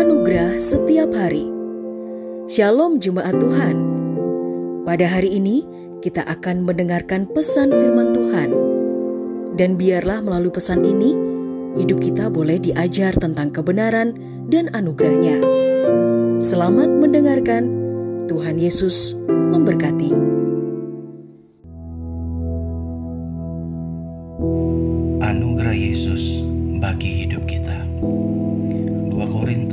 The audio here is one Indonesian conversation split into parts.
Anugerah setiap hari. Shalom jemaat Tuhan. Pada hari ini kita akan mendengarkan pesan firman Tuhan. Dan biarlah melalui pesan ini hidup kita boleh diajar tentang kebenaran dan anugerahnya. Selamat mendengarkan. Tuhan Yesus memberkati. Anugerah Yesus bagi hidup kita.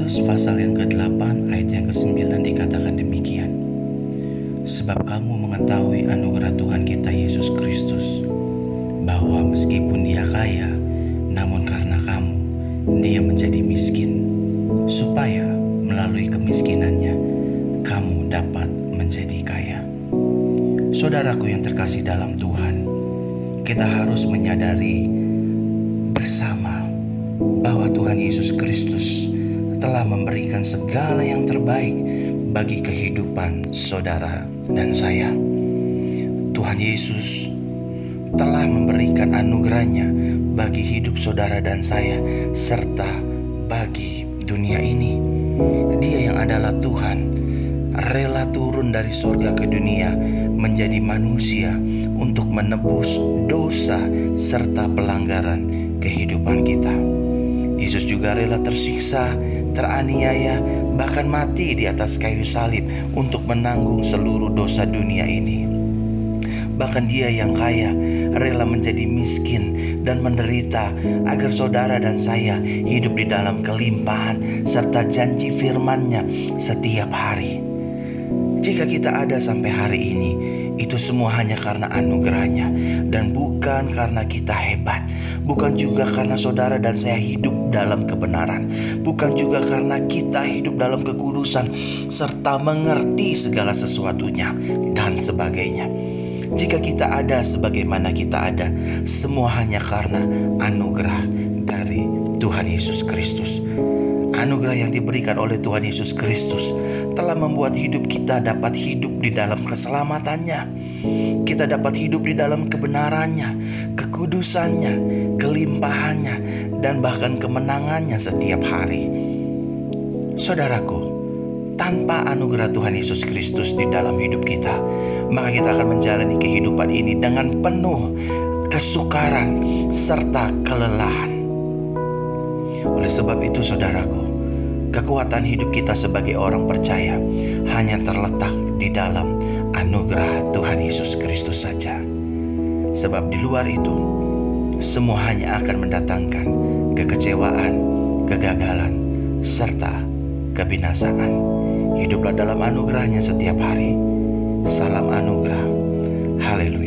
2 Korintus pasal yang ke-8 ayat yang ke-9 dikatakan demikian. Sebab kamu mengetahui anugerah Tuhan kita Yesus Kristus, bahwa meskipun dia kaya, namun karena kamu, dia menjadi miskin, supaya melalui kemiskinannya, kamu dapat menjadi kaya. Saudaraku yang terkasih dalam Tuhan, kita harus menyadari bersama bahwa Tuhan Yesus Kristus telah memberikan segala yang terbaik bagi kehidupan saudara dan saya. Tuhan Yesus telah memberikan anugerahnya bagi hidup saudara dan saya serta bagi dunia ini. Dia yang adalah Tuhan rela turun dari sorga ke dunia menjadi manusia untuk menebus dosa serta pelanggaran kehidupan kita. Yesus juga rela tersiksa, teraniaya, bahkan mati di atas kayu salib untuk menanggung seluruh dosa dunia ini. Bahkan dia yang kaya rela menjadi miskin dan menderita agar saudara dan saya hidup di dalam kelimpahan serta janji firman-Nya setiap hari. Jika kita ada sampai hari ini, itu semua hanya karena anugerahnya dan bukan karena kita hebat. Bukan juga karena saudara dan saya hidup dalam kebenaran. Bukan juga karena kita hidup dalam kekudusan serta mengerti segala sesuatunya dan sebagainya. Jika kita ada sebagaimana kita ada, semua hanya karena anugerah dari Tuhan Yesus Kristus. Anugerah yang diberikan oleh Tuhan Yesus Kristus telah membuat hidup kita dapat hidup di dalam keselamatannya. Kita dapat hidup di dalam kebenarannya, kekudusannya, kelimpahannya, dan bahkan kemenangannya setiap hari. Saudaraku, tanpa anugerah Tuhan Yesus Kristus di dalam hidup kita, maka kita akan menjalani kehidupan ini dengan penuh kesukaran serta kelelahan. Oleh sebab itu, saudaraku, kekuatan hidup kita sebagai orang percaya hanya terletak di dalam anugerah Tuhan Yesus Kristus saja. Sebab di luar itu, semua hanya akan mendatangkan kekecewaan, kegagalan, serta kebinasaan. Hiduplah dalam anugerahnya setiap hari. Salam anugerah. Haleluya.